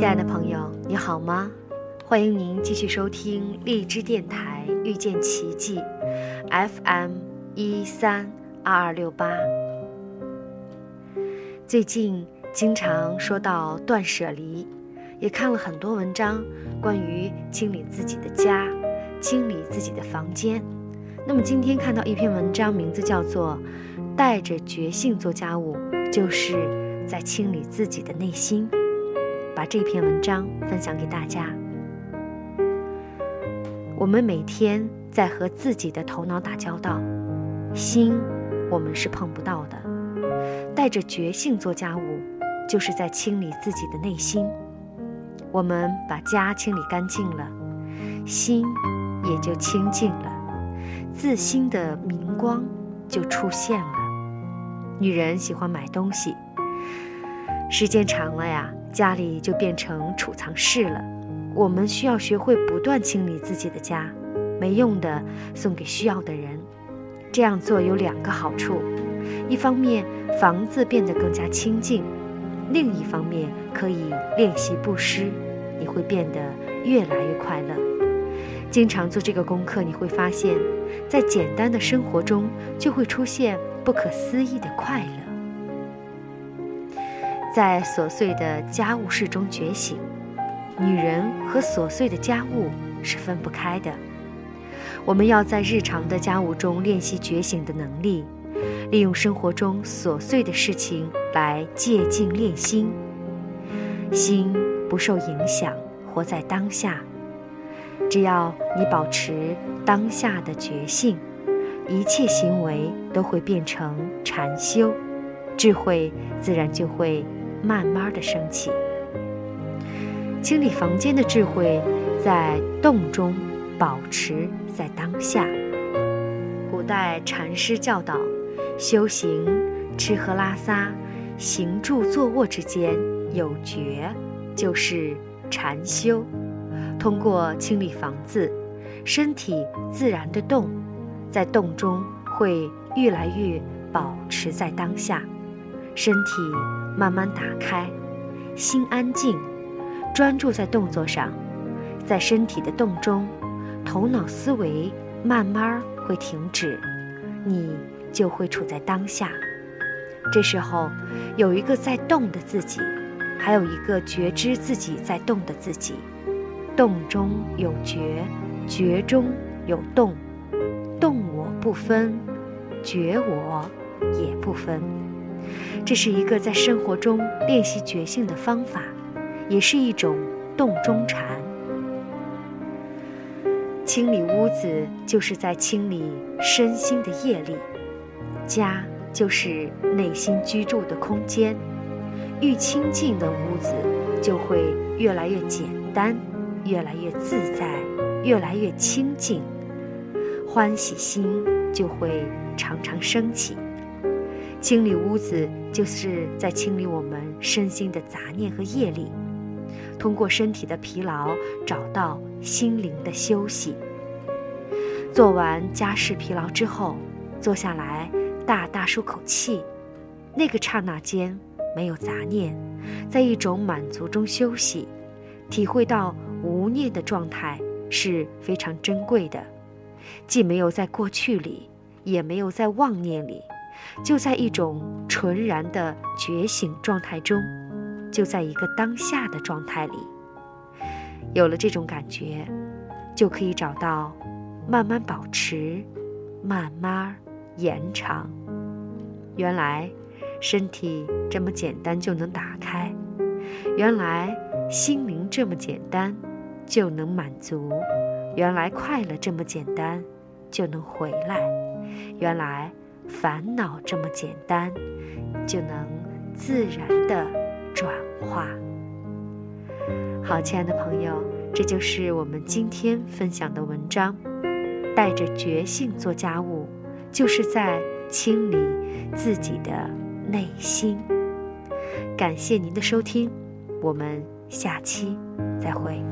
亲爱的朋友，你好吗？欢迎您继续收听荔枝电台遇见奇迹，FM 一三二二六八。最近经常说到断舍离，也看了很多文章关于清理自己的家、清理自己的房间。那么今天看到一篇文章，名字叫做《带着觉性做家务》，就是在清理自己的内心。把这篇文章分享给大家。我们每天在和自己的头脑打交道，心我们是碰不到的。带着觉性做家务，就是在清理自己的内心。我们把家清理干净了，心也就清净了，自心的明光就出现了。女人喜欢买东西，时间长了呀。家里就变成储藏室了。我们需要学会不断清理自己的家，没用的送给需要的人。这样做有两个好处：一方面房子变得更加清净；另一方面可以练习布施，你会变得越来越快乐。经常做这个功课，你会发现，在简单的生活中就会出现不可思议的快乐。在琐碎的家务事中觉醒，女人和琐碎的家务是分不开的。我们要在日常的家务中练习觉醒的能力，利用生活中琐碎的事情来借镜练心。心不受影响，活在当下。只要你保持当下的觉性，一切行为都会变成禅修，智慧自然就会。慢慢的升起。清理房间的智慧，在动中保持在当下。古代禅师教导，修行吃喝拉撒、行住坐卧之间有觉，就是禅修。通过清理房子，身体自然的动，在动中会越来越保持在当下。身体慢慢打开，心安静，专注在动作上，在身体的动中，头脑思维慢慢会停止，你就会处在当下。这时候，有一个在动的自己，还有一个觉知自己在动的自己。动中有觉，觉中有动，动我不分，觉我也不分。这是一个在生活中练习觉性的方法，也是一种动中禅。清理屋子，就是在清理身心的业力；家就是内心居住的空间。愈清净的屋子，就会越来越简单，越来越自在，越来越清净，欢喜心就会常常升起。清理屋子，就是在清理我们身心的杂念和业力，通过身体的疲劳找到心灵的休息。做完家事疲劳之后，坐下来大大舒口气，那个刹那间没有杂念，在一种满足中休息，体会到无念的状态是非常珍贵的，既没有在过去里，也没有在妄念里。就在一种纯然的觉醒状态中，就在一个当下的状态里，有了这种感觉，就可以找到慢慢保持、慢慢延长。原来身体这么简单就能打开，原来心灵这么简单就能满足，原来快乐这么简单就能回来，原来。烦恼这么简单，就能自然的转化。好，亲爱的朋友，这就是我们今天分享的文章。带着觉性做家务，就是在清理自己的内心。感谢您的收听，我们下期再会。